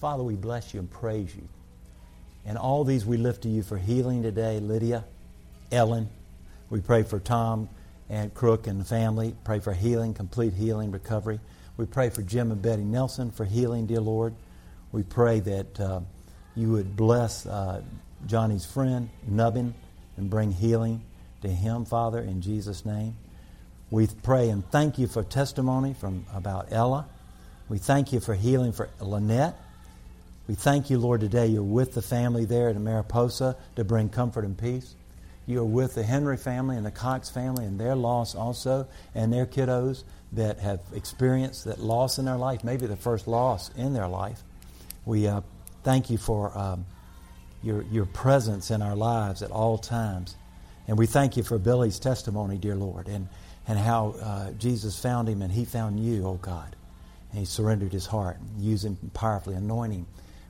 Father, we bless you and praise you. And all these we lift to you for healing today. Lydia, Ellen, we pray for Tom and Crook and the family. Pray for healing, complete healing, recovery. We pray for Jim and Betty Nelson for healing, dear Lord. We pray that uh, you would bless uh, Johnny's friend, Nubbin, and bring healing to him, Father, in Jesus' name. We pray and thank you for testimony from about Ella. We thank you for healing for Lynette. We thank you, Lord, today you're with the family there at Mariposa to bring comfort and peace. You are with the Henry family and the Cox family and their loss also, and their kiddos that have experienced that loss in their life, maybe the first loss in their life. We uh, thank you for um, your, your presence in our lives at all times. And we thank you for Billy's testimony, dear Lord, and, and how uh, Jesus found him and he found you, oh God. And he surrendered his heart, him powerfully, anoint him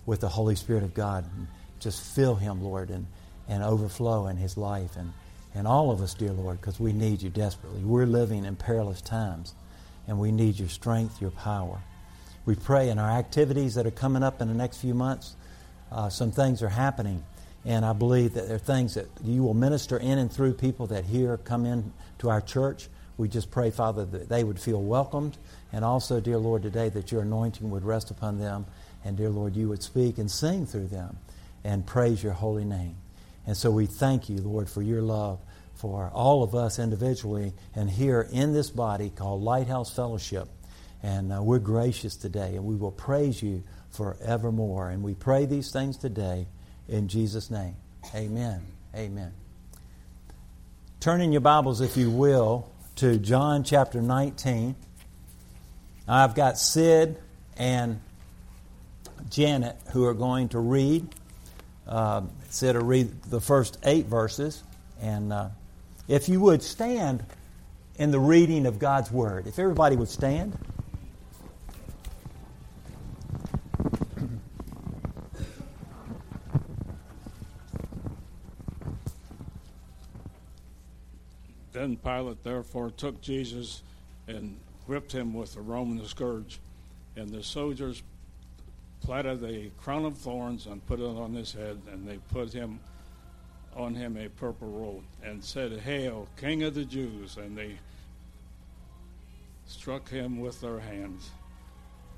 with the Holy Spirit of God. And just fill him, Lord, and, and overflow in his life. And, and all of us, dear Lord, because we need you desperately. We're living in perilous times, and we need your strength, your power. We pray in our activities that are coming up in the next few months, uh, some things are happening. And I believe that there are things that you will minister in and through people that here come in to our church. We just pray, Father, that they would feel welcomed. And also, dear Lord, today that your anointing would rest upon them. And, dear Lord, you would speak and sing through them and praise your holy name. And so we thank you, Lord, for your love for all of us individually and here in this body called Lighthouse Fellowship. And uh, we're gracious today, and we will praise you forevermore. And we pray these things today in Jesus' name. Amen. Amen. Turn in your Bibles, if you will, to John chapter 19. I've got Sid and Janet who are going to read. Uh, read the first eight verses. And uh, if you would stand in the reading of God's Word, if everybody would stand. Then Pilate therefore took Jesus and whipped him with a Roman scourge. And the soldiers platted a crown of thorns and put it on his head, and they put him on him a purple robe, and said, Hail, King of the Jews! And they struck him with their hands.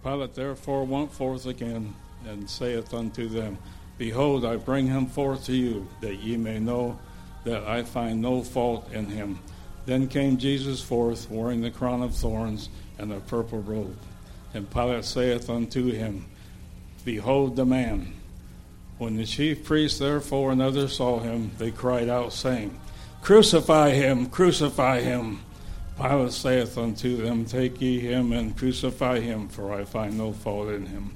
Pilate therefore went forth again, and saith unto them, Behold, I bring him forth to you, that ye may know that I find no fault in him. Then came Jesus forth, wearing the crown of thorns and the purple robe. And Pilate saith unto him, Behold the man. When the chief priests therefore and others saw him, they cried out, saying, Crucify him, crucify him. Pilate saith unto them, Take ye him and crucify him, for I find no fault in him.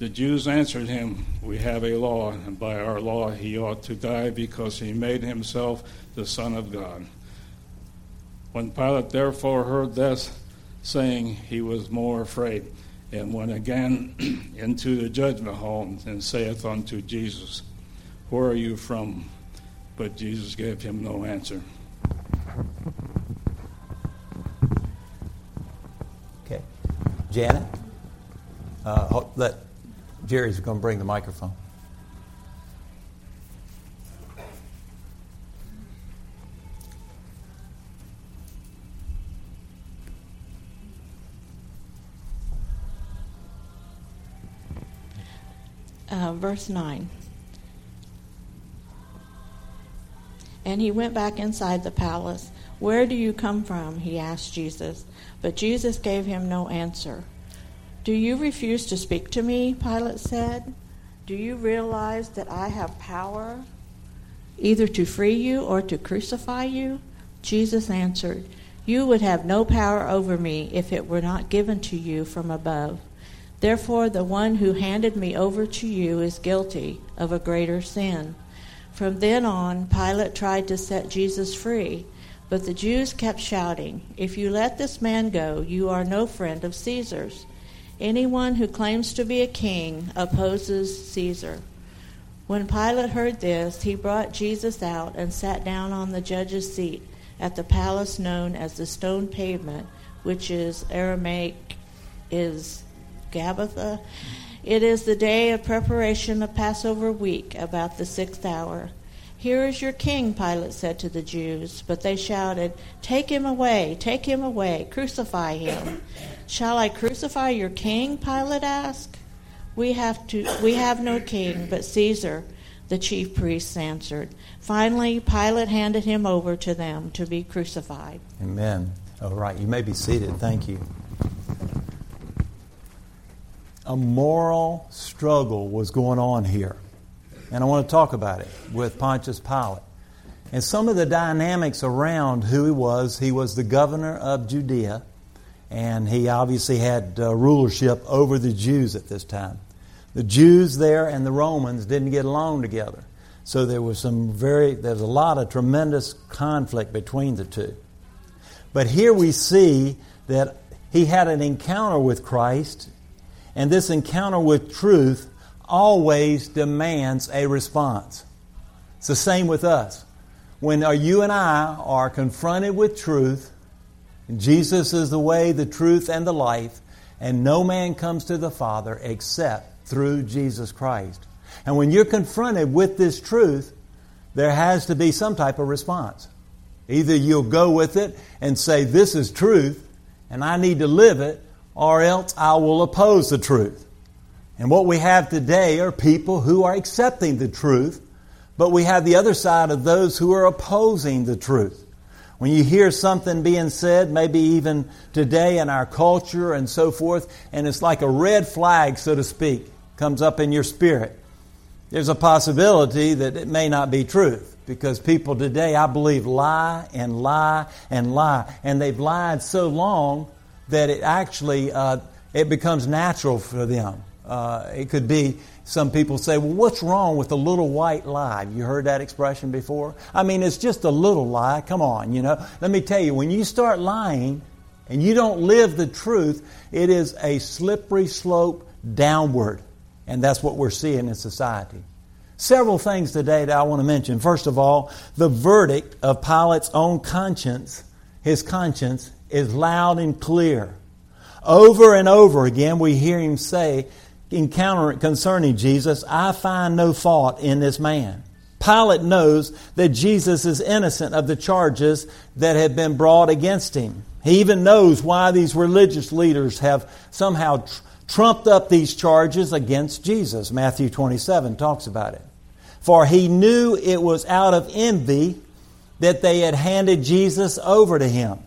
The Jews answered him, We have a law, and by our law he ought to die because he made himself the Son of God. When Pilate therefore heard this saying, he was more afraid, and went again into the judgment hall, and saith unto Jesus, Where are you from? But Jesus gave him no answer. Okay. Janet, uh, let Jerry's going to bring the microphone. Uh, verse 9. And he went back inside the palace. Where do you come from? he asked Jesus. But Jesus gave him no answer. Do you refuse to speak to me? Pilate said. Do you realize that I have power either to free you or to crucify you? Jesus answered, You would have no power over me if it were not given to you from above. Therefore, the one who handed me over to you is guilty of a greater sin. From then on, Pilate tried to set Jesus free, but the Jews kept shouting, If you let this man go, you are no friend of Caesar's. Anyone who claims to be a king opposes Caesar. When Pilate heard this, he brought Jesus out and sat down on the judge's seat at the palace known as the stone pavement, which is Aramaic is Gabbatha. It is the day of preparation of Passover week, about the sixth hour. Here is your king, Pilate said to the Jews. But they shouted, Take him away, take him away, crucify him. Shall I crucify your king? Pilate asked. We have, to, we have no king but Caesar, the chief priests answered. Finally, Pilate handed him over to them to be crucified. Amen. All right, you may be seated. Thank you. A moral struggle was going on here. And I want to talk about it with Pontius Pilate. And some of the dynamics around who he was. He was the governor of Judea, and he obviously had uh, rulership over the Jews at this time. The Jews there and the Romans didn't get along together. So there was some very there's a lot of tremendous conflict between the two. But here we see that he had an encounter with Christ, and this encounter with truth always demands a response. It's the same with us. When you and I are confronted with truth, Jesus is the way, the truth, and the life, and no man comes to the Father except through Jesus Christ. And when you're confronted with this truth, there has to be some type of response. Either you'll go with it and say, This is truth, and I need to live it, or else I will oppose the truth. And what we have today are people who are accepting the truth, but we have the other side of those who are opposing the truth. When you hear something being said, maybe even today in our culture and so forth, and it's like a red flag, so to speak, comes up in your spirit, there's a possibility that it may not be truth. Because people today, I believe, lie and lie and lie. And they've lied so long that it actually uh, it becomes natural for them. Uh, it could be some people say, well, what's wrong with a little white lie? You heard that expression before? I mean, it's just a little lie. Come on, you know. Let me tell you, when you start lying and you don't live the truth, it is a slippery slope downward. And that's what we're seeing in society. Several things today that I want to mention. First of all, the verdict of Pilate's own conscience, his conscience, is loud and clear. Over and over again, we hear him say, encounter concerning Jesus, I find no fault in this man. Pilate knows that Jesus is innocent of the charges that have been brought against him. He even knows why these religious leaders have somehow tr- trumped up these charges against Jesus. Matthew 27 talks about it. For he knew it was out of envy that they had handed Jesus over to him.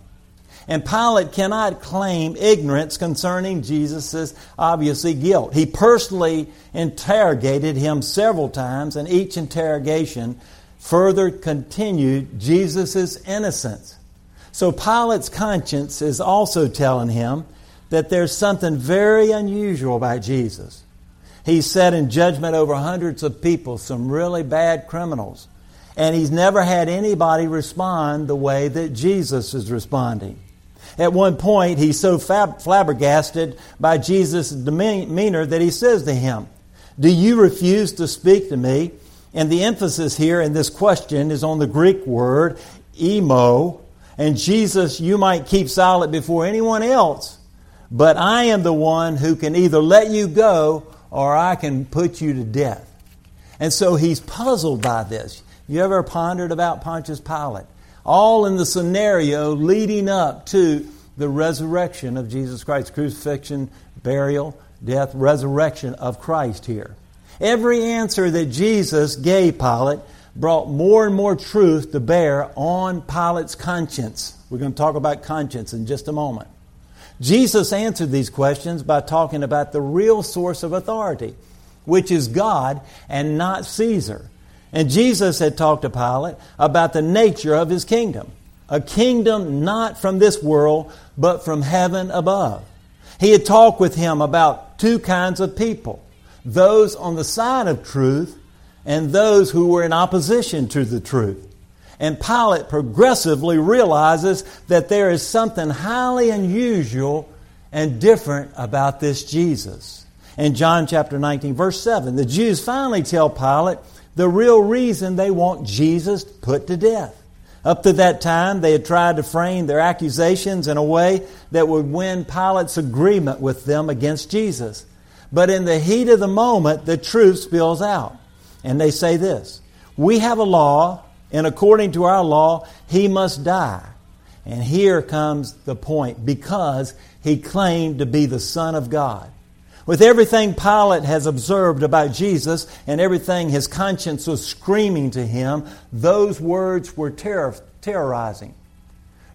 And Pilate cannot claim ignorance concerning Jesus' obviously guilt. He personally interrogated him several times, and each interrogation further continued Jesus' innocence. So Pilate's conscience is also telling him that there's something very unusual about Jesus. He's set in judgment over hundreds of people, some really bad criminals. And he's never had anybody respond the way that Jesus is responding. At one point, he's so fab- flabbergasted by Jesus' demeanor that he says to him, Do you refuse to speak to me? And the emphasis here in this question is on the Greek word emo. And Jesus, you might keep silent before anyone else, but I am the one who can either let you go or I can put you to death. And so he's puzzled by this. You ever pondered about Pontius Pilate? All in the scenario leading up to the resurrection of Jesus Christ, crucifixion, burial, death, resurrection of Christ here. Every answer that Jesus gave Pilate brought more and more truth to bear on Pilate's conscience. We're going to talk about conscience in just a moment. Jesus answered these questions by talking about the real source of authority, which is God and not Caesar. And Jesus had talked to Pilate about the nature of his kingdom a kingdom not from this world, but from heaven above. He had talked with him about two kinds of people those on the side of truth and those who were in opposition to the truth. And Pilate progressively realizes that there is something highly unusual and different about this Jesus. In John chapter 19, verse 7, the Jews finally tell Pilate the real reason they want Jesus put to death. Up to that time, they had tried to frame their accusations in a way that would win Pilate's agreement with them against Jesus. But in the heat of the moment, the truth spills out. And they say this We have a law, and according to our law, he must die. And here comes the point because he claimed to be the Son of God. With everything Pilate has observed about Jesus and everything his conscience was screaming to him, those words were terror, terrorizing.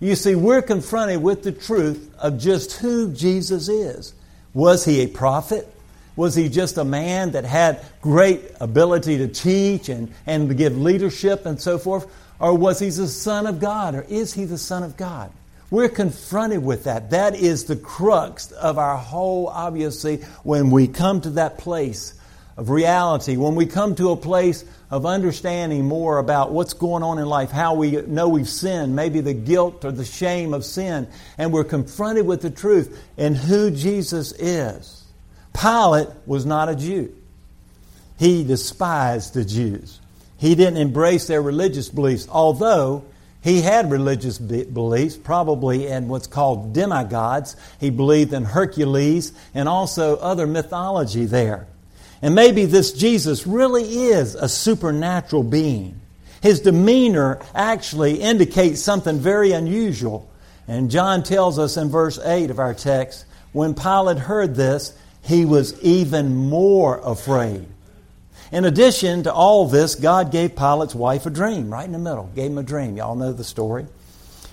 You see, we're confronted with the truth of just who Jesus is. Was he a prophet? Was he just a man that had great ability to teach and, and to give leadership and so forth? Or was he the Son of God? Or is he the Son of God? We're confronted with that. That is the crux of our whole, obviously, when we come to that place of reality, when we come to a place of understanding more about what's going on in life, how we know we've sinned, maybe the guilt or the shame of sin, and we're confronted with the truth and who Jesus is. Pilate was not a Jew. He despised the Jews. He didn't embrace their religious beliefs, although he had religious beliefs, probably in what's called demigods. He believed in Hercules and also other mythology there. And maybe this Jesus really is a supernatural being. His demeanor actually indicates something very unusual. And John tells us in verse 8 of our text when Pilate heard this, he was even more afraid. In addition to all this, God gave Pilate's wife a dream right in the middle. Gave him a dream. Y'all know the story.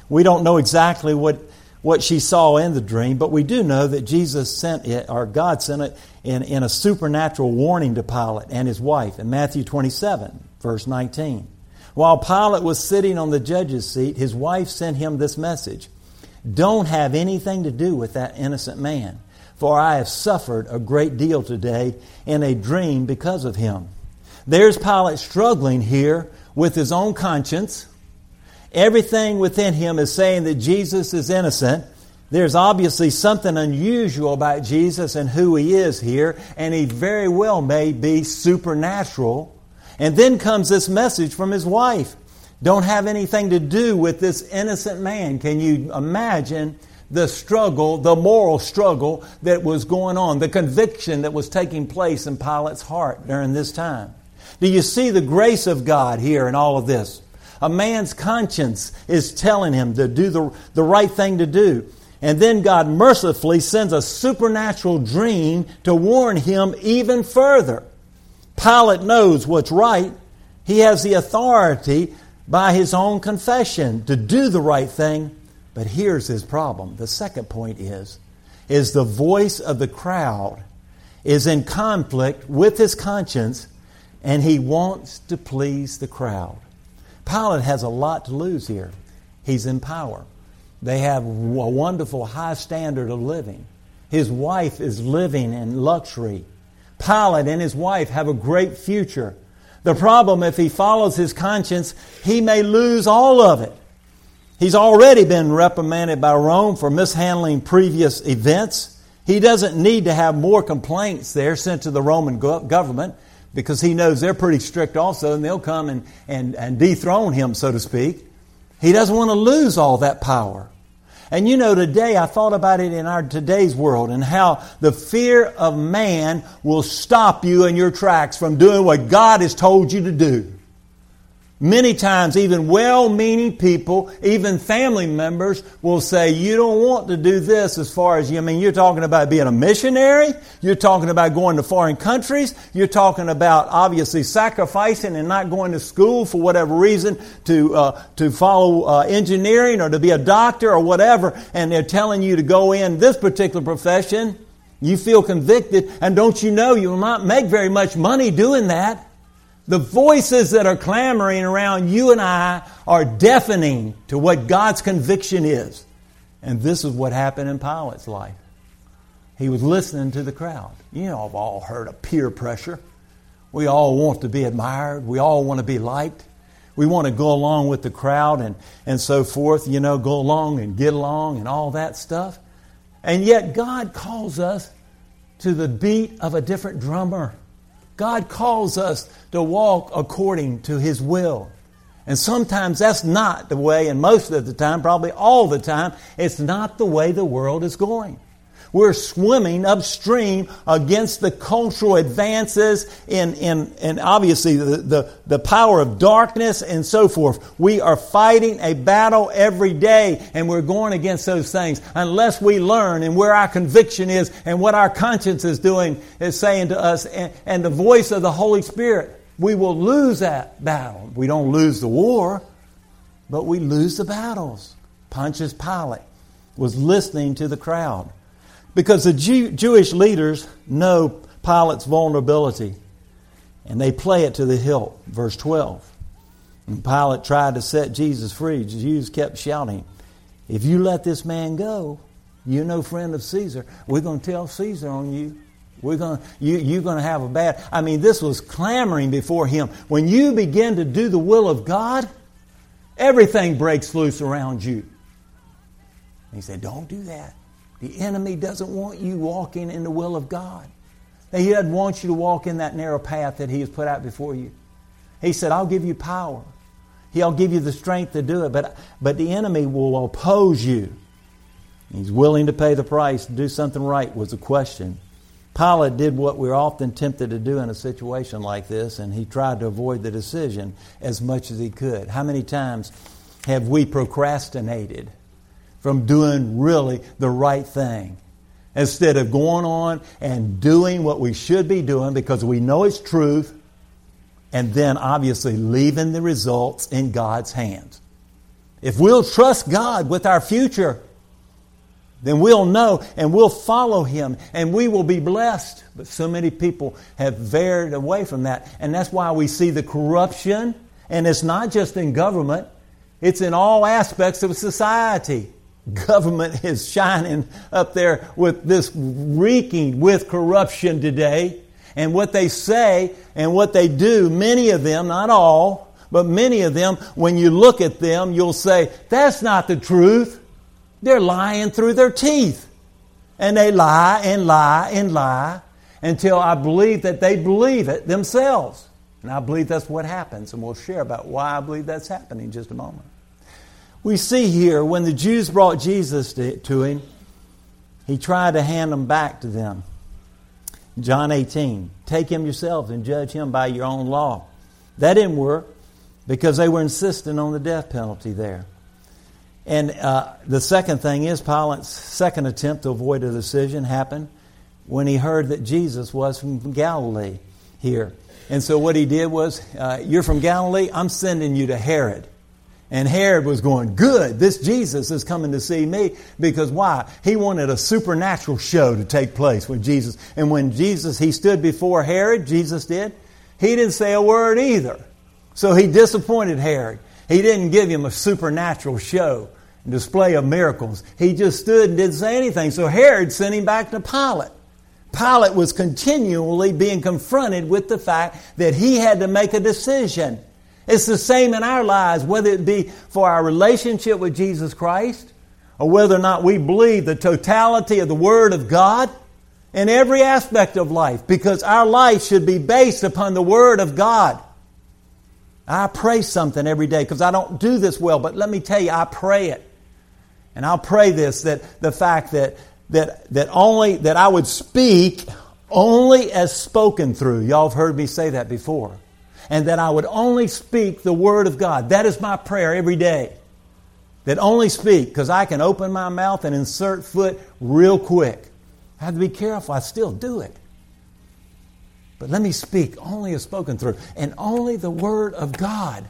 We don't know exactly what, what she saw in the dream, but we do know that Jesus sent it, or God sent it in, in a supernatural warning to Pilate and his wife in Matthew 27, verse 19. While Pilate was sitting on the judge's seat, his wife sent him this message Don't have anything to do with that innocent man for I have suffered a great deal today in a dream because of him. There's Pilate struggling here with his own conscience. Everything within him is saying that Jesus is innocent. There's obviously something unusual about Jesus and who he is here, and he very well may be supernatural. And then comes this message from his wife. Don't have anything to do with this innocent man. Can you imagine the struggle, the moral struggle that was going on, the conviction that was taking place in Pilate's heart during this time. Do you see the grace of God here in all of this? A man's conscience is telling him to do the, the right thing to do. And then God mercifully sends a supernatural dream to warn him even further. Pilate knows what's right. He has the authority by his own confession to do the right thing but here's his problem. The second point is is the voice of the crowd is in conflict with his conscience and he wants to please the crowd. Pilate has a lot to lose here. He's in power. They have a wonderful high standard of living. His wife is living in luxury. Pilate and his wife have a great future. The problem, if he follows his conscience, he may lose all of it. He's already been reprimanded by Rome for mishandling previous events. He doesn't need to have more complaints there sent to the Roman government because he knows they're pretty strict also and they'll come and, and, and dethrone him, so to speak. He doesn't want to lose all that power. And you know, today I thought about it in our today's world and how the fear of man will stop you in your tracks from doing what God has told you to do. Many times, even well meaning people, even family members, will say, You don't want to do this as far as you I mean, you're talking about being a missionary, you're talking about going to foreign countries, you're talking about obviously sacrificing and not going to school for whatever reason to, uh, to follow uh, engineering or to be a doctor or whatever, and they're telling you to go in this particular profession. You feel convicted, and don't you know you will not make very much money doing that? The voices that are clamoring around you and I are deafening to what God's conviction is. And this is what happened in Pilate's life. He was listening to the crowd. You know, I've all heard of peer pressure. We all want to be admired. We all want to be liked. We want to go along with the crowd and, and so forth, you know, go along and get along and all that stuff. And yet God calls us to the beat of a different drummer. God calls us to walk according to His will. And sometimes that's not the way, and most of the time, probably all the time, it's not the way the world is going. We're swimming upstream against the cultural advances in, in, in obviously the, the, the power of darkness and so forth. We are fighting a battle every day and we're going against those things unless we learn and where our conviction is and what our conscience is doing is saying to us and, and the voice of the Holy Spirit. We will lose that battle. We don't lose the war, but we lose the battles. Pontius Pilate was listening to the crowd. Because the Jew, Jewish leaders know Pilate's vulnerability and they play it to the hilt. Verse 12. And Pilate tried to set Jesus free. Jews kept shouting, If you let this man go, you're no friend of Caesar. We're going to tell Caesar on you. We're going you, you're going to have a bad. I mean, this was clamoring before him. When you begin to do the will of God, everything breaks loose around you. he said, Don't do that. The enemy doesn't want you walking in the will of God. He doesn't want you to walk in that narrow path that He has put out before you. He said, I'll give you power. He'll give you the strength to do it, but, but the enemy will oppose you. He's willing to pay the price to do something right, was the question. Pilate did what we're often tempted to do in a situation like this, and he tried to avoid the decision as much as he could. How many times have we procrastinated? From doing really the right thing. Instead of going on and doing what we should be doing because we know it's truth, and then obviously leaving the results in God's hands. If we'll trust God with our future, then we'll know and we'll follow Him and we will be blessed. But so many people have veered away from that. And that's why we see the corruption, and it's not just in government, it's in all aspects of society government is shining up there with this reeking with corruption today. And what they say and what they do, many of them, not all, but many of them, when you look at them, you'll say, that's not the truth. They're lying through their teeth. And they lie and lie and lie until I believe that they believe it themselves. And I believe that's what happens. And we'll share about why I believe that's happening in just a moment we see here when the Jews brought Jesus to, him, he tried to hand them back to them. John 18, take him yourselves and judge him by your own law. That didn't work because they were insisting on the death penalty there. And uh, the second thing is Pilate's second attempt to avoid a decision happened when he heard that Jesus was from Galilee here. And so what he did was, uh, You're from Galilee, I'm sending you to Herod. And Herod was going, Good, this Jesus is coming to see me. Because why? He wanted a supernatural show to take place with Jesus. And when Jesus, he stood before Herod, Jesus did, he didn't say a word either. So he disappointed Herod. He didn't give him a supernatural show, display of miracles. He just stood and didn't say anything. So Herod sent him back to Pilate. Pilate was continually being confronted with the fact that he had to make a decision. It's the same in our lives, whether it be for our relationship with Jesus Christ or whether or not we believe the totality of the Word of God in every aspect of life, because our life should be based upon the Word of God. I pray something every day because I don't do this well, but let me tell you, I pray it. And I'll pray this that the fact that, that, that only, that I would speak only as spoken through. Y'all have heard me say that before and that I would only speak the Word of God. That is my prayer every day. That only speak, because I can open my mouth and insert foot real quick. I have to be careful, I still do it. But let me speak only as spoken through, and only the Word of God.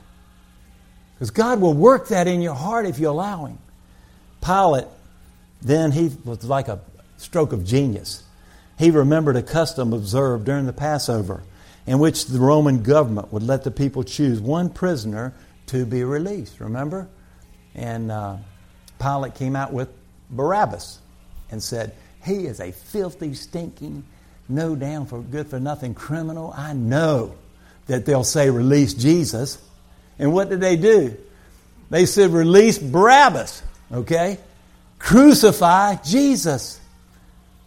Because God will work that in your heart if you allow Him. Pilate, then he was like a stroke of genius. He remembered a custom observed during the Passover in which the Roman government would let the people choose one prisoner to be released. Remember? And uh, Pilate came out with Barabbas and said, He is a filthy, stinking, no down for good for nothing criminal. I know that they'll say, Release Jesus. And what did they do? They said, Release Barabbas. Okay? Crucify Jesus.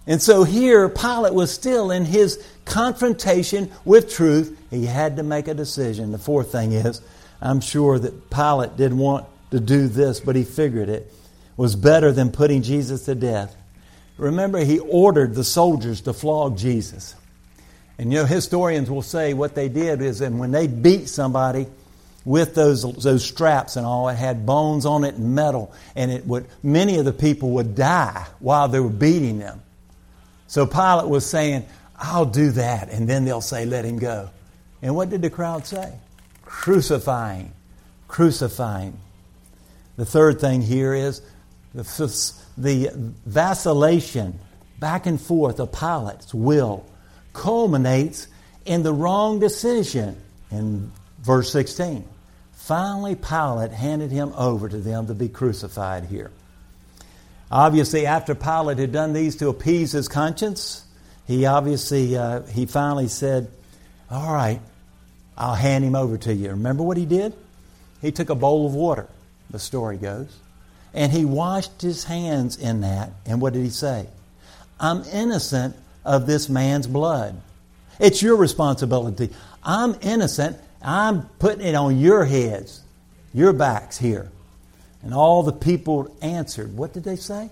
And so here, Pilate was still in his confrontation with truth. He had to make a decision. The fourth thing is, I'm sure that Pilate didn't want to do this, but he figured it was better than putting Jesus to death remember, he ordered the soldiers to flog Jesus. And you know, historians will say what they did is, and when they beat somebody with those, those straps and all, it had bones on it and metal, and it would, many of the people would die while they were beating them. So Pilate was saying, I'll do that, and then they'll say, let him go. And what did the crowd say? Crucifying, crucifying. The third thing here is the, the vacillation back and forth of Pilate's will culminates in the wrong decision in verse 16. Finally, Pilate handed him over to them to be crucified here. Obviously, after Pilate had done these to appease his conscience, he obviously, uh, he finally said, All right, I'll hand him over to you. Remember what he did? He took a bowl of water, the story goes, and he washed his hands in that. And what did he say? I'm innocent of this man's blood. It's your responsibility. I'm innocent. I'm putting it on your heads, your backs here. And all the people answered. What did they say?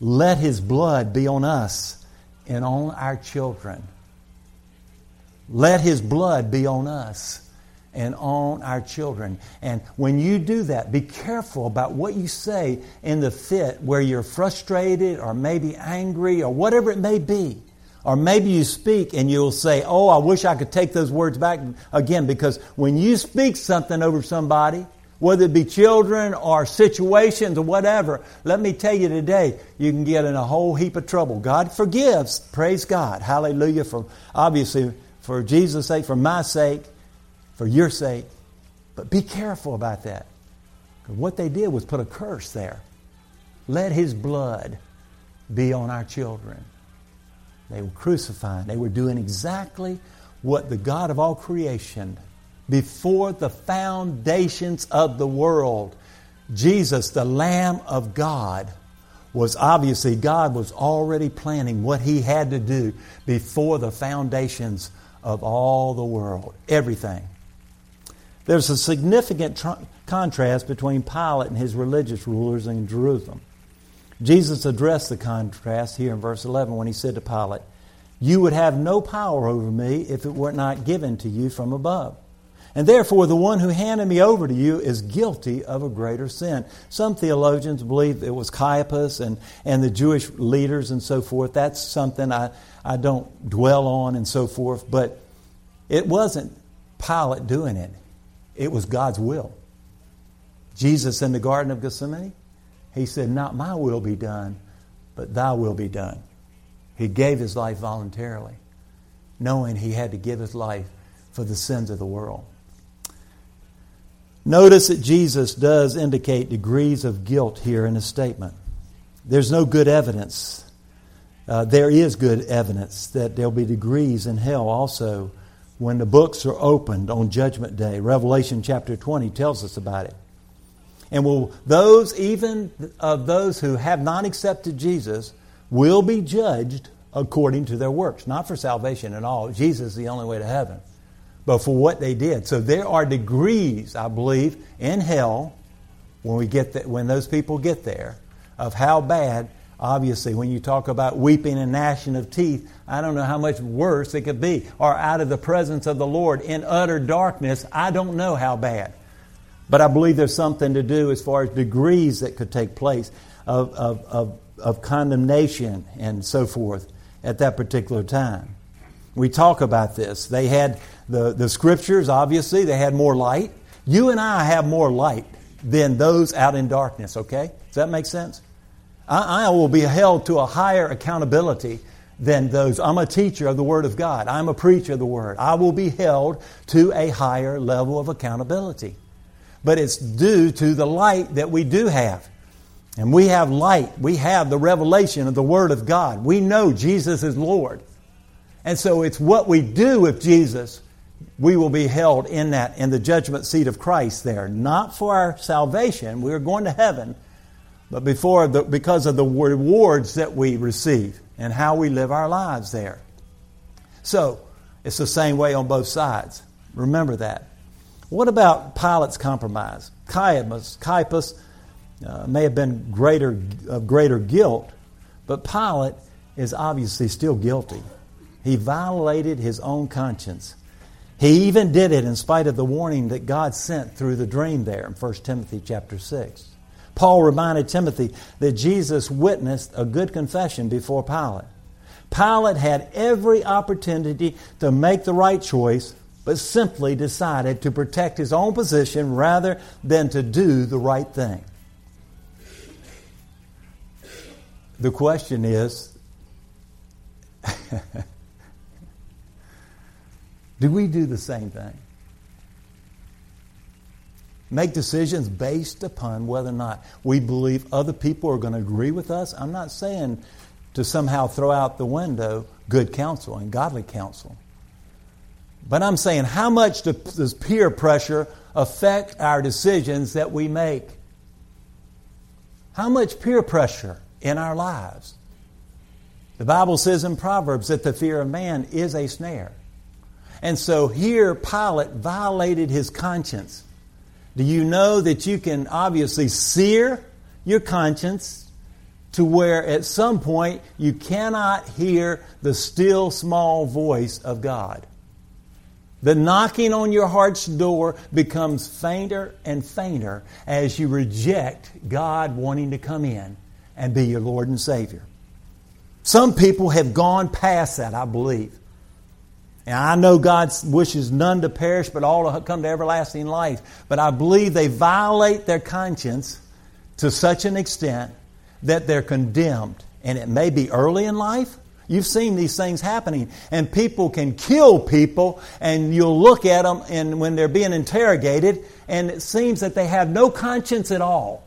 Let his blood be on us and on our children. Let his blood be on us and on our children. And when you do that, be careful about what you say in the fit where you're frustrated or maybe angry or whatever it may be. Or maybe you speak and you'll say, Oh, I wish I could take those words back again. Because when you speak something over somebody, whether it be children or situations or whatever, let me tell you today, you can get in a whole heap of trouble. God forgives. Praise God. Hallelujah. For obviously, for Jesus' sake, for my sake, for your sake. But be careful about that. What they did was put a curse there. Let his blood be on our children. They were crucifying. They were doing exactly what the God of all creation, before the foundations of the world, Jesus, the Lamb of God, was obviously, God was already planning what he had to do before the foundations of all the world. Everything. There's a significant tr- contrast between Pilate and his religious rulers in Jerusalem. Jesus addressed the contrast here in verse 11 when he said to Pilate, You would have no power over me if it were not given to you from above. And therefore, the one who handed me over to you is guilty of a greater sin. Some theologians believe it was Caiaphas and, and the Jewish leaders and so forth. That's something I, I don't dwell on and so forth. But it wasn't Pilate doing it, it was God's will. Jesus in the Garden of Gethsemane, he said, Not my will be done, but thy will be done. He gave his life voluntarily, knowing he had to give his life for the sins of the world. Notice that Jesus does indicate degrees of guilt here in his statement. There's no good evidence. Uh, there is good evidence that there'll be degrees in hell also when the books are opened on Judgment Day. Revelation chapter 20 tells us about it. And will those, even of those who have not accepted Jesus, will be judged according to their works, not for salvation at all. Jesus is the only way to heaven, but for what they did. So there are degrees, I believe, in hell when we get that, when those people get there, of how bad Obviously, when you talk about weeping and gnashing of teeth, I don't know how much worse it could be. Or out of the presence of the Lord in utter darkness, I don't know how bad. But I believe there's something to do as far as degrees that could take place of, of, of, of condemnation and so forth at that particular time. We talk about this. They had the, the scriptures, obviously, they had more light. You and I have more light than those out in darkness, okay? Does that make sense? I, I will be held to a higher accountability than those. I'm a teacher of the Word of God. I'm a preacher of the Word. I will be held to a higher level of accountability. But it's due to the light that we do have. And we have light. We have the revelation of the Word of God. We know Jesus is Lord. And so it's what we do with Jesus. We will be held in that, in the judgment seat of Christ there. Not for our salvation. We are going to heaven but before the, because of the rewards that we receive and how we live our lives there. So, it's the same way on both sides. Remember that. What about Pilate's compromise? Caiaphas, Caiaphas uh, may have been greater, of greater guilt, But Pilate is obviously still guilty. He violated his own conscience. He even did it in spite of the warning that God sent through the dream there in 1 Timothy chapter 6. Paul reminded Timothy that Jesus witnessed a good confession before Pilate. Pilate had every opportunity to make the right choice, but simply decided to protect his own position rather than to do the right thing. The question is do we do the same thing? Make decisions based upon whether or not we believe other people are going to agree with us. I'm not saying to somehow throw out the window good counsel and godly counsel. But I'm saying, how much does peer pressure affect our decisions that we make? How much peer pressure in our lives? The Bible says in Proverbs that the fear of man is a snare. And so here, Pilate violated his conscience. Do you know that you can obviously sear your conscience to where at some point you cannot hear the still small voice of God? The knocking on your heart's door becomes fainter and fainter as you reject God wanting to come in and be your Lord and Savior. Some people have gone past that, I believe. And I know God wishes none to perish, but all to come to everlasting life. But I believe they violate their conscience to such an extent that they're condemned. And it may be early in life. You've seen these things happening. And people can kill people, and you'll look at them and when they're being interrogated, and it seems that they have no conscience at all.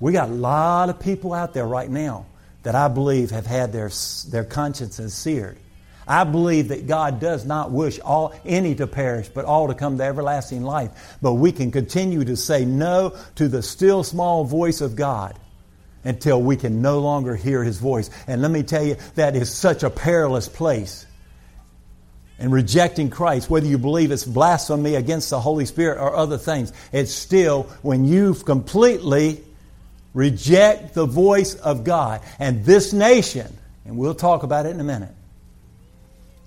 We got a lot of people out there right now that I believe have had their, their consciences seared. I believe that God does not wish all any to perish, but all to come to everlasting life. But we can continue to say no to the still small voice of God until we can no longer hear his voice. And let me tell you, that is such a perilous place. And rejecting Christ, whether you believe it's blasphemy against the Holy Spirit or other things, it's still when you've completely reject the voice of God. And this nation, and we'll talk about it in a minute,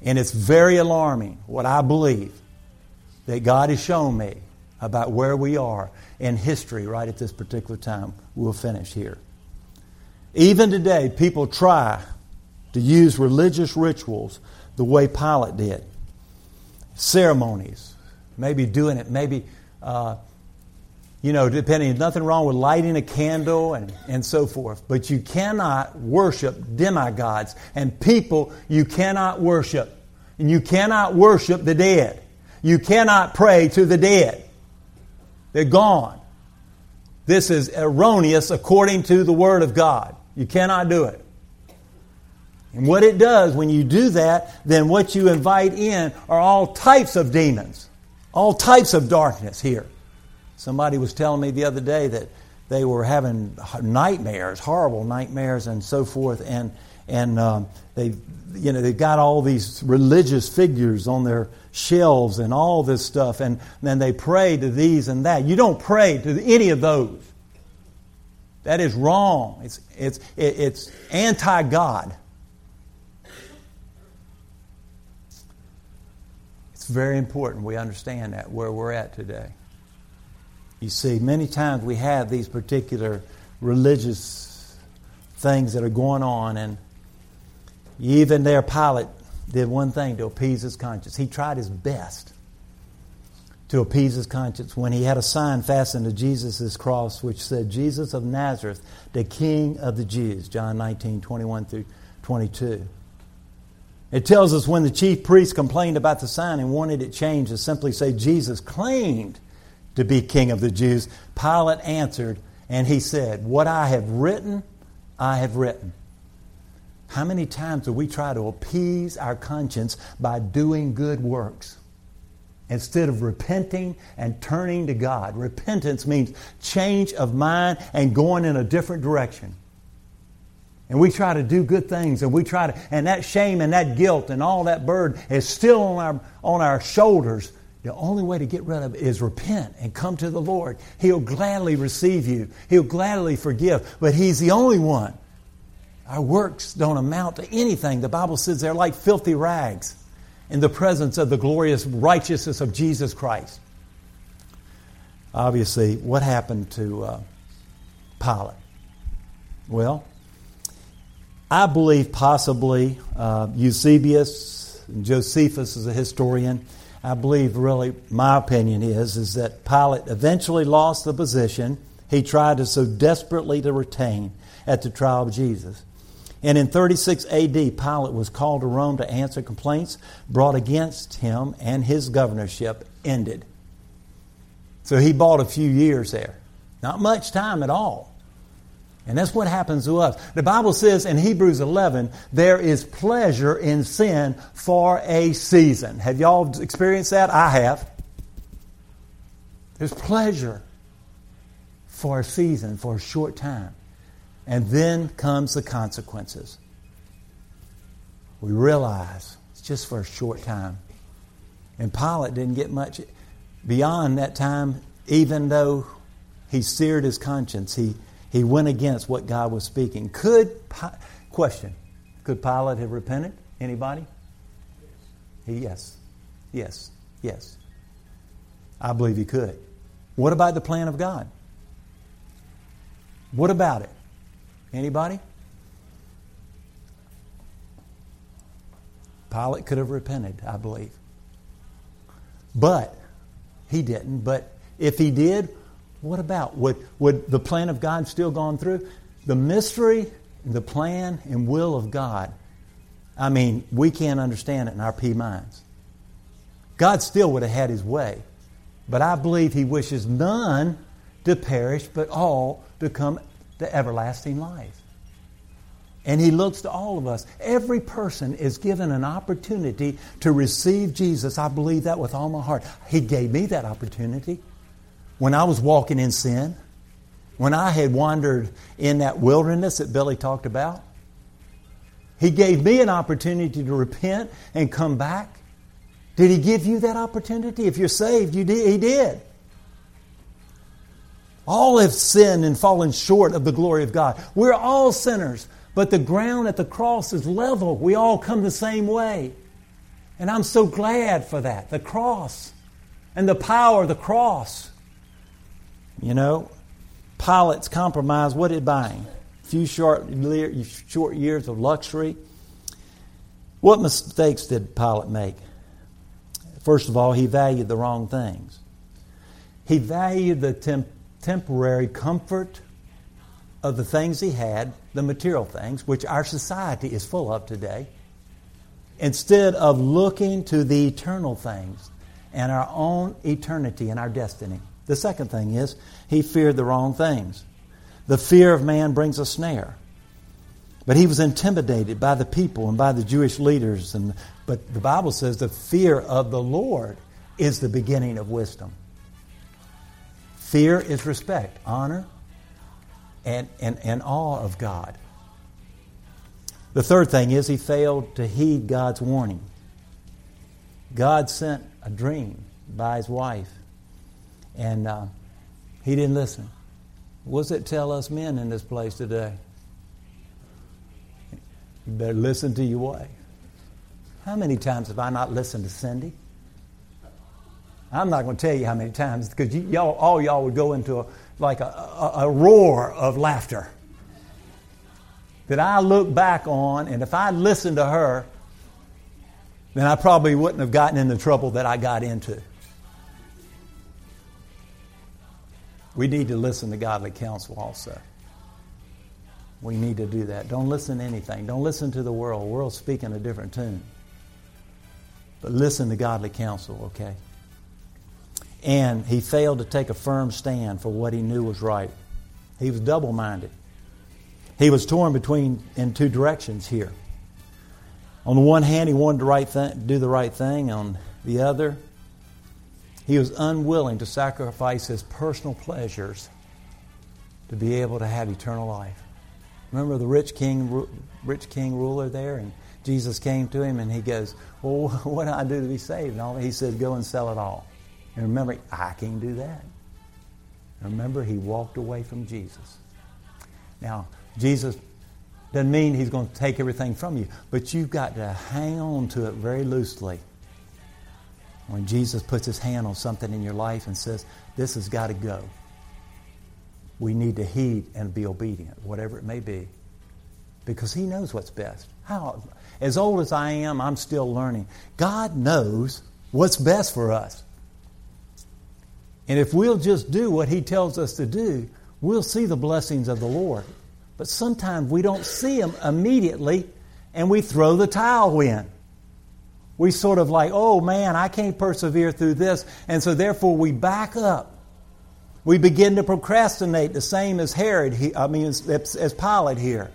and it's very alarming what I believe that God has shown me about where we are in history right at this particular time. We'll finish here. Even today, people try to use religious rituals the way Pilate did. Ceremonies, maybe doing it, maybe, uh, you know, depending, nothing wrong with lighting a candle and, and so forth. But you cannot worship demigods and people you cannot worship. And you cannot worship the dead. You cannot pray to the dead. They're gone. This is erroneous according to the Word of God. You cannot do it. And what it does, when you do that, then what you invite in are all types of demons, all types of darkness here. Somebody was telling me the other day that they were having nightmares, horrible nightmares, and so forth, and and um, they, you know, they've got all these religious figures on their shelves and all this stuff, and then they pray to these and that. You don't pray to any of those. That is wrong. It's, it's, it's anti God. It's very important we understand that where we're at today. You see, many times we have these particular religious things that are going on, and even their Pilate did one thing to appease his conscience. He tried his best to appease his conscience when he had a sign fastened to Jesus' cross which said, Jesus of Nazareth, the King of the Jews. John 19, 21 through 22. It tells us when the chief priests complained about the sign and wanted it changed to simply say Jesus claimed to be King of the Jews, Pilate answered and he said, What I have written, I have written. How many times do we try to appease our conscience by doing good works? instead of repenting and turning to God. Repentance means change of mind and going in a different direction. And we try to do good things and we try to, and that shame and that guilt and all that burden is still on our, on our shoulders. The only way to get rid of it is repent and come to the Lord. He'll gladly receive you. He'll gladly forgive, but He's the only one Our works don't amount to anything. The Bible says they're like filthy rags in the presence of the glorious righteousness of Jesus Christ. Obviously, what happened to uh, Pilate? Well, I believe possibly uh, Eusebius, Josephus is a historian. I believe, really, my opinion is, is that Pilate eventually lost the position he tried to so desperately to retain at the trial of Jesus. And in 36 AD, Pilate was called to Rome to answer complaints brought against him, and his governorship ended. So he bought a few years there. Not much time at all. And that's what happens to us. The Bible says in Hebrews 11, there is pleasure in sin for a season. Have y'all experienced that? I have. There's pleasure for a season, for a short time. And then comes the consequences. We realize it's just for a short time. And Pilate didn't get much beyond that time, even though he seared his conscience. He, he went against what God was speaking. Could, question, could Pilate have repented? Anybody? Yes. Yes. Yes. I believe he could. What about the plan of God? What about it? Anybody? Pilate could have repented, I believe. But he didn't. But if he did, what about? Would, would the plan of God still gone through? The mystery, the plan, and will of God, I mean, we can't understand it in our pea minds. God still would have had his way. But I believe he wishes none to perish, but all to come to everlasting life. And he looks to all of us. Every person is given an opportunity to receive Jesus. I believe that with all my heart. He gave me that opportunity when I was walking in sin, when I had wandered in that wilderness that Billy talked about. He gave me an opportunity to repent and come back. Did he give you that opportunity? If you're saved, you did, he did. All have sinned and fallen short of the glory of God. We're all sinners. But the ground at the cross is level. We all come the same way. And I'm so glad for that. The cross and the power of the cross. You know, Pilate's compromise, what did buying? A few short, short years of luxury. What mistakes did Pilate make? First of all, he valued the wrong things. He valued the temp- temporary comfort of the things he had, the material things, which our society is full of today, instead of looking to the eternal things and our own eternity and our destiny. The second thing is he feared the wrong things. The fear of man brings a snare. But he was intimidated by the people and by the Jewish leaders. And, but the Bible says the fear of the Lord is the beginning of wisdom. Fear is respect, honor, and, and, and awe of God. The third thing is he failed to heed God's warning. God sent a dream by his wife, and uh, he didn't listen. What does it tell us men in this place today? You better listen to your wife. How many times have I not listened to Cindy? I'm not going to tell you how many times because y'all, all y'all would go into a, like a, a, a roar of laughter that I look back on, and if I listened to her, then I probably wouldn't have gotten into the trouble that I got into. We need to listen to godly counsel also. We need to do that. Don't listen to anything. Don't listen to the world. The world's speaking a different tune. But listen to godly counsel, okay? And he failed to take a firm stand for what he knew was right. He was double minded. He was torn between in two directions here. On the one hand, he wanted to right th- do the right thing. On the other, he was unwilling to sacrifice his personal pleasures to be able to have eternal life. Remember the rich king, rich king ruler there, and Jesus came to him and he goes, "Well, what do I do to be saved?" And all he said, "Go and sell it all." And remember, I can't do that. Remember, he walked away from Jesus. Now, Jesus Doesn't mean He's going to take everything from you, but you've got to hang on to it very loosely. When Jesus puts His hand on something in your life and says, This has got to go, we need to heed and be obedient, whatever it may be, because He knows what's best. How, as old as I am, I'm still learning. God knows what's best for us. And if we'll just do what He tells us to do, we'll see the blessings of the Lord. But sometimes we don't see them immediately and we throw the towel in. We sort of like, oh man, I can't persevere through this. And so therefore we back up. We begin to procrastinate the same as Herod, I mean, as, as Pilate here.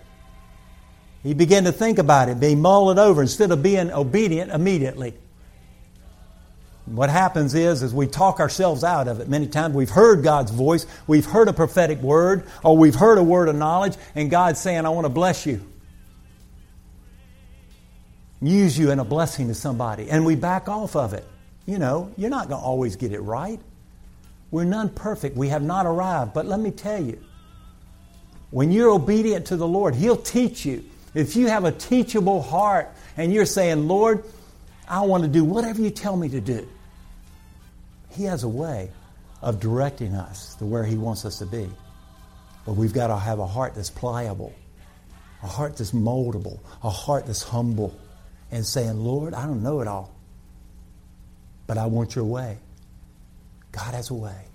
He began to think about it, be mull it over instead of being obedient immediately. What happens is, is we talk ourselves out of it. Many times we've heard God's voice, we've heard a prophetic word, or we've heard a word of knowledge, and God's saying, I want to bless you. Use you in a blessing to somebody. And we back off of it. You know, you're not going to always get it right. We're none perfect. We have not arrived. But let me tell you, when you're obedient to the Lord, He'll teach you. If you have a teachable heart and you're saying, Lord, I want to do whatever you tell me to do, He has a way of directing us to where He wants us to be. But we've got to have a heart that's pliable, a heart that's moldable, a heart that's humble, and saying, Lord, I don't know it all, but I want your way. God has a way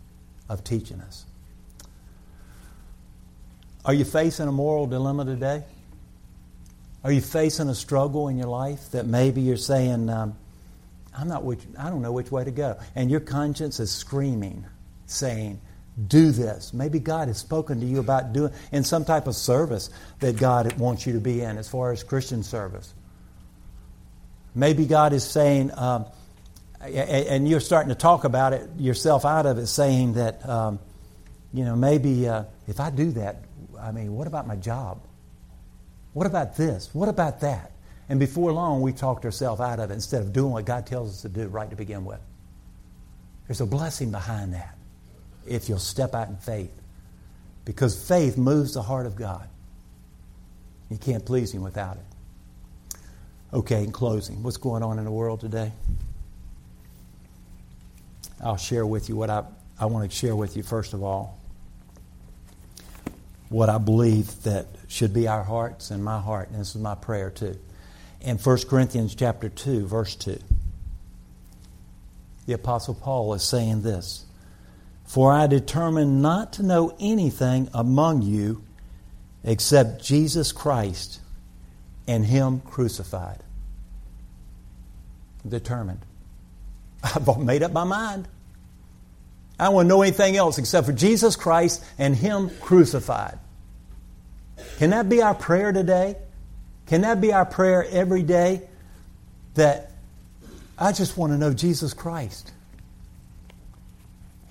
of teaching us. Are you facing a moral dilemma today? Are you facing a struggle in your life that maybe you're saying, um, I'm not which, I don't know which way to go. And your conscience is screaming, saying, do this. Maybe God has spoken to you about doing in some type of service that God wants you to be in as far as Christian service. Maybe God is saying, um, and you're starting to talk about it yourself out of it, saying that, um, you know, maybe uh, if I do that, I mean, what about my job? What about this? What about that? And before long, we talked ourselves out of it instead of doing what God tells us to do right to begin with. There's a blessing behind that if you'll step out in faith. Because faith moves the heart of God. You can't please Him without it. Okay, in closing, what's going on in the world today? I'll share with you what I, I want to share with you, first of all, what I believe that should be our hearts and my heart, and this is my prayer too in 1 Corinthians chapter 2, verse 2. The Apostle Paul is saying this For I determined not to know anything among you except Jesus Christ and Him crucified. Determined. I've made up my mind. I don't want to know anything else except for Jesus Christ and Him crucified. Can that be our prayer today? Can that be our prayer every day? That I just want to know Jesus Christ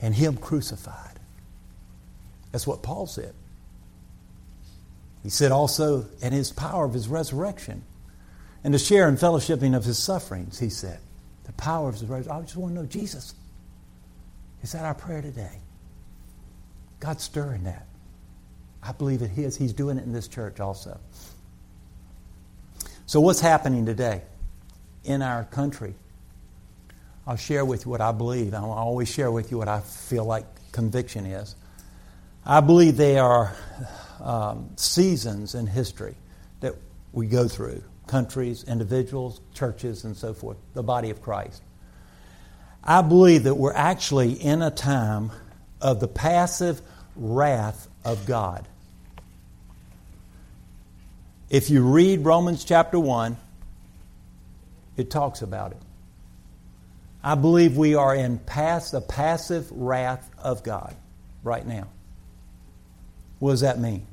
and Him crucified. That's what Paul said. He said also, and His power of His resurrection, and to share in fellowshipping of His sufferings, He said. The power of His resurrection. I just want to know Jesus. Is that our prayer today? God's stirring that. I believe it is. He's doing it in this church also. So, what's happening today in our country? I'll share with you what I believe. I'll always share with you what I feel like conviction is. I believe they are um, seasons in history that we go through countries, individuals, churches, and so forth, the body of Christ. I believe that we're actually in a time of the passive wrath of God. If you read Romans chapter 1, it talks about it. I believe we are in past the passive wrath of God right now. What does that mean?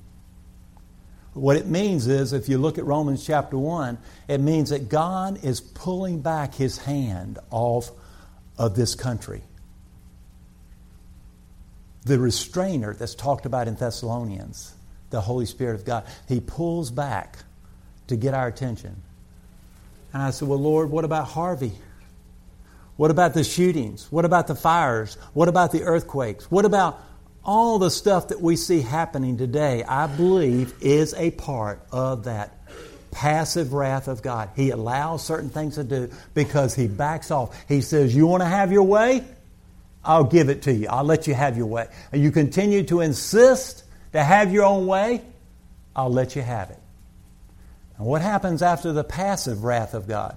What it means is, if you look at Romans chapter 1, it means that God is pulling back his hand off of this country. The restrainer that's talked about in Thessalonians the Holy Spirit of God. He pulls back to get our attention. And I said, Well, Lord, what about Harvey? What about the shootings? What about the fires? What about the earthquakes? What about all the stuff that we see happening today, I believe, is a part of that passive wrath of God. He allows certain things to do because he backs off. He says, You want to have your way? I'll give it to you. I'll let you have your way. And you continue to insist to have your own way, I'll let you have it. And what happens after the passive wrath of God?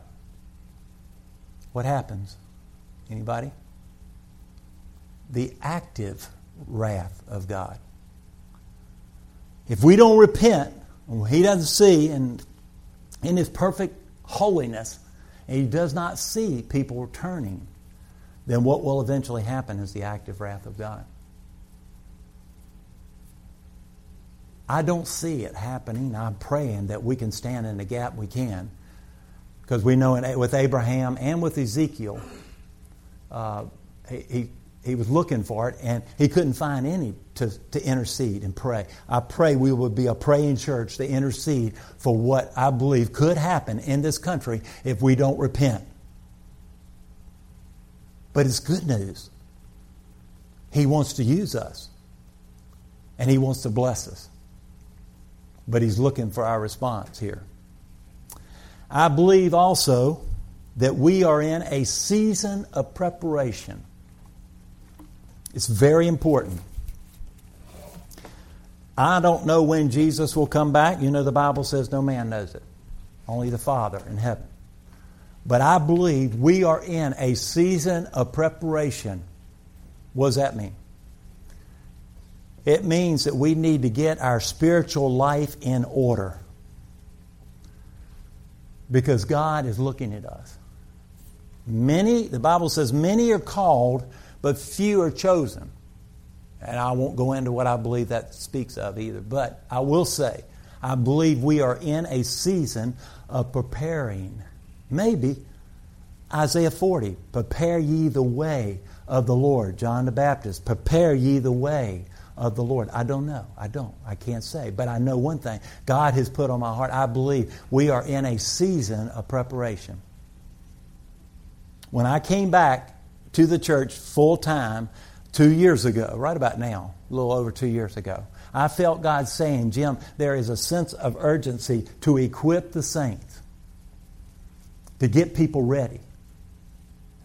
What happens? Anybody? The active wrath of God. If we don't repent, He doesn't see, and in His perfect holiness, and He does not see people turning, then what will eventually happen is the active wrath of God. I don't see it happening. I'm praying that we can stand in the gap we can. Because we know in, with Abraham and with Ezekiel, uh, he, he, was looking for it and he couldn't find any to, to intercede and pray. I pray we would be a praying church to intercede for what I believe could happen in this country if we don't repent. But it's good news. He wants to use us and he wants to bless us but he's looking for our response here. I believe also that we are in a season of preparation. It's very important. I don't know when Jesus will come back. You know, the Bible says no man knows it, only the Father in heaven. But I believe we are in a season of preparation. What does that mean? It means that we need to get our spiritual life in order because God is looking at us. Many, the Bible says, many are called, but few are chosen. And I won't go into what I believe that speaks of either. But I will say, I believe we are in a season of preparing. Maybe Isaiah 40, prepare ye the way of the Lord. John the Baptist, prepare ye the way of the Lord? I don't know. I don't. I can't say. But I know one thing God has put on my heart. I believe we are in a season of preparation. When I came back to the church full time two years ago, right about now, a little over two years ago, I felt God saying, Jim, there is a sense of urgency to equip the saints, to get people ready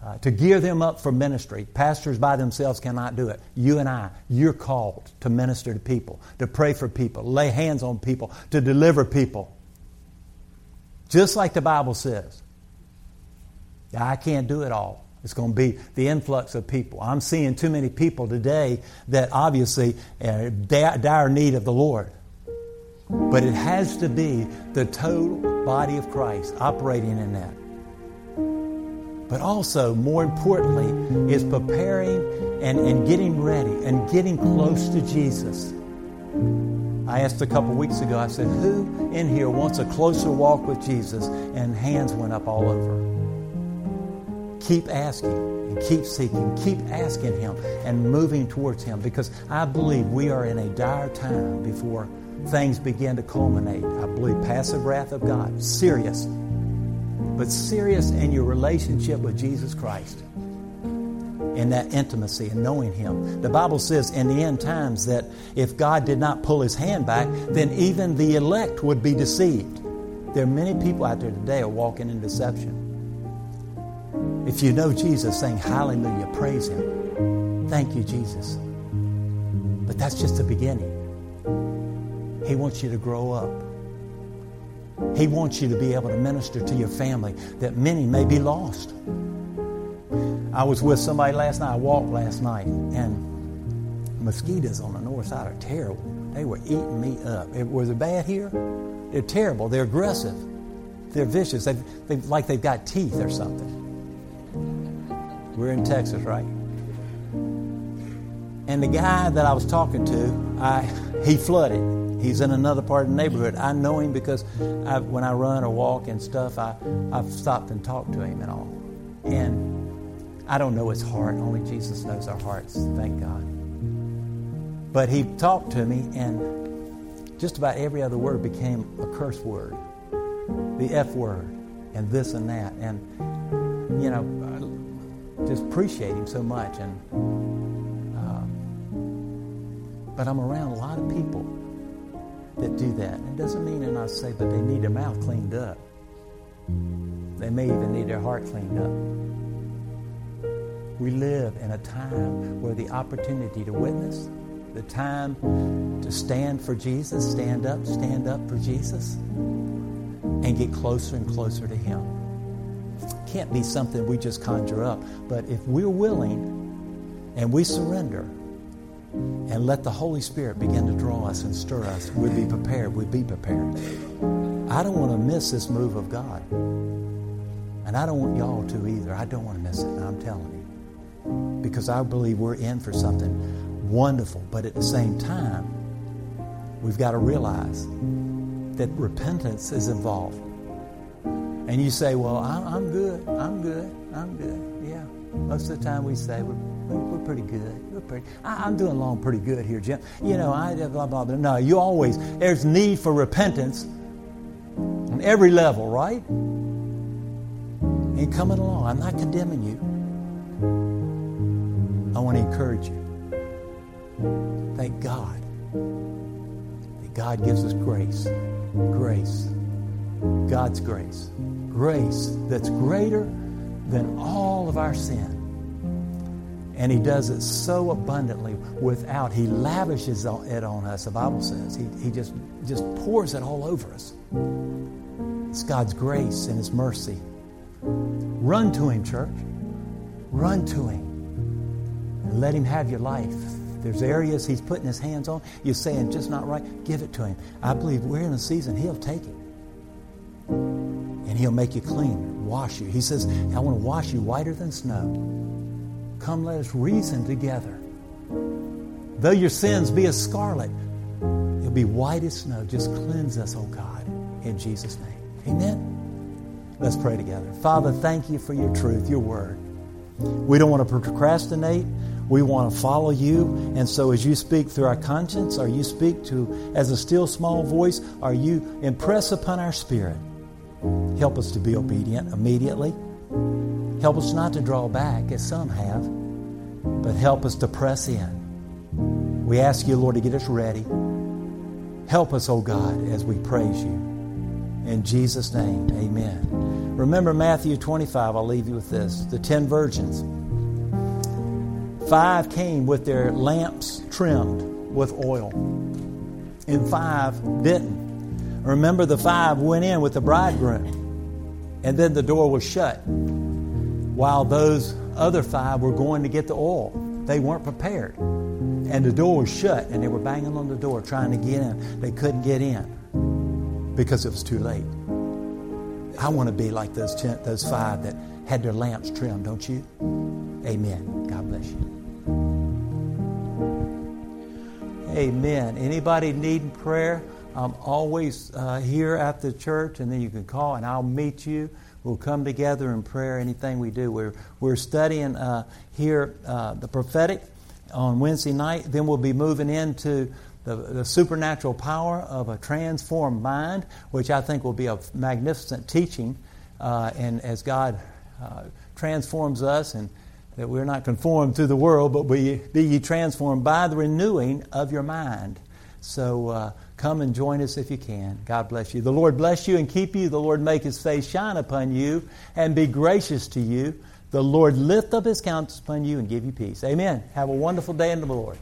uh, to gear them up for ministry. Pastors by themselves cannot do it. You and I, you're called to minister to people, to pray for people, lay hands on people, to deliver people. Just like the Bible says. I can't do it all. It's going to be the influx of people. I'm seeing too many people today that obviously uh, are dire need of the Lord. But it has to be the total body of Christ operating in that but also, more importantly, is preparing and, and getting ready and getting close to Jesus. I asked a couple weeks ago, I said, Who in here wants a closer walk with Jesus? And hands went up all over. Keep asking and keep seeking, keep asking Him and moving towards Him because I believe we are in a dire time before things begin to culminate. I believe passive wrath of God, serious but serious in your relationship with Jesus Christ. In that intimacy and knowing Him. The Bible says in the end times that if God did not pull His hand back, then even the elect would be deceived. There are many people out there today are walking in deception. If you know Jesus, saying hallelujah, praise Him. Thank you, Jesus. But that's just the beginning. He wants you to grow up. He wants you to be able to minister to your family that many may be lost. I was with somebody last night. I walked last night, and mosquitoes on the north side are terrible. They were eating me up. It, was bad here? They're terrible. They're aggressive. They're vicious. They've, they've, like they've got teeth or something. We're in Texas, right? And the guy that I was talking to, I, he flooded. He's in another part of the neighborhood. I know him because I, when I run or walk and stuff, I, I've stopped and talked to him and all. And I don't know his heart. Only Jesus knows our hearts, thank God. But he talked to me, and just about every other word became a curse word the F word, and this and that. And, you know, just appreciate him so much. And uh, But I'm around a lot of people that do that. It doesn't mean they're not saved, but they need their mouth cleaned up. They may even need their heart cleaned up. We live in a time where the opportunity to witness, the time to stand for Jesus, stand up, stand up for Jesus, and get closer and closer to Him. Can't be something we just conjure up, but if we're willing and we surrender, and let the Holy Spirit begin to draw us and stir us. we'd be prepared. We'd be prepared. I don't want to miss this move of God. And I don't want y'all to either. I don't want to miss it. I'm telling you. Because I believe we're in for something wonderful. But at the same time, we've got to realize that repentance is involved. And you say, well, I'm, good. I'm good. I'm good. Yeah. Most of the time we say we're we're pretty good. We're pretty. I, am doing along pretty good here, Jim. You know, I blah blah blah. No, you always there's need for repentance on every level, right? And coming along. I'm not condemning you. I want to encourage you. Thank God that God gives us grace, grace, God's grace, grace that's greater than all of our sin. And he does it so abundantly without, he lavishes it on us, the Bible says. He, he just, just pours it all over us. It's God's grace and his mercy. Run to him, church. Run to him. And let him have your life. There's areas he's putting his hands on. You're saying just not right. Give it to him. I believe we're in a season he'll take it. And he'll make you clean, wash you. He says, I want to wash you whiter than snow. Come, let us reason together. Though your sins be as scarlet, they'll be white as snow. Just cleanse us, oh God, in Jesus' name. Amen. Let's pray together. Father, thank you for your truth, your word. We don't want to procrastinate. We want to follow you. And so, as you speak through our conscience, or you speak to as a still small voice, or you impress upon our spirit, help us to be obedient immediately. Help us not to draw back, as some have, but help us to press in. We ask you, Lord, to get us ready. Help us, O oh God, as we praise you. In Jesus' name, amen. Remember Matthew 25, I'll leave you with this. The ten virgins. Five came with their lamps trimmed with oil, and five didn't. Remember, the five went in with the bridegroom, and then the door was shut while those other five were going to get the oil. They weren't prepared. And the door was shut, and they were banging on the door trying to get in. They couldn't get in because it was too late. I want to be like those, ten, those five that had their lamps trimmed, don't you? Amen. God bless you. Amen. Anybody needing prayer? I'm always uh, here at the church, and then you can call, and I'll meet you. We'll come together in prayer, anything we do. We're, we're studying uh, here uh, the prophetic on Wednesday night. Then we'll be moving into the, the, supernatural power of a transformed mind, which I think will be a magnificent teaching. Uh, and as God uh, transforms us, and that we're not conformed to the world, but we be ye transformed by the renewing of your mind. So, uh, Come and join us if you can. God bless you. The Lord bless you and keep you. The Lord make his face shine upon you and be gracious to you. The Lord lift up his countenance upon you and give you peace. Amen. Have a wonderful day in the Lord.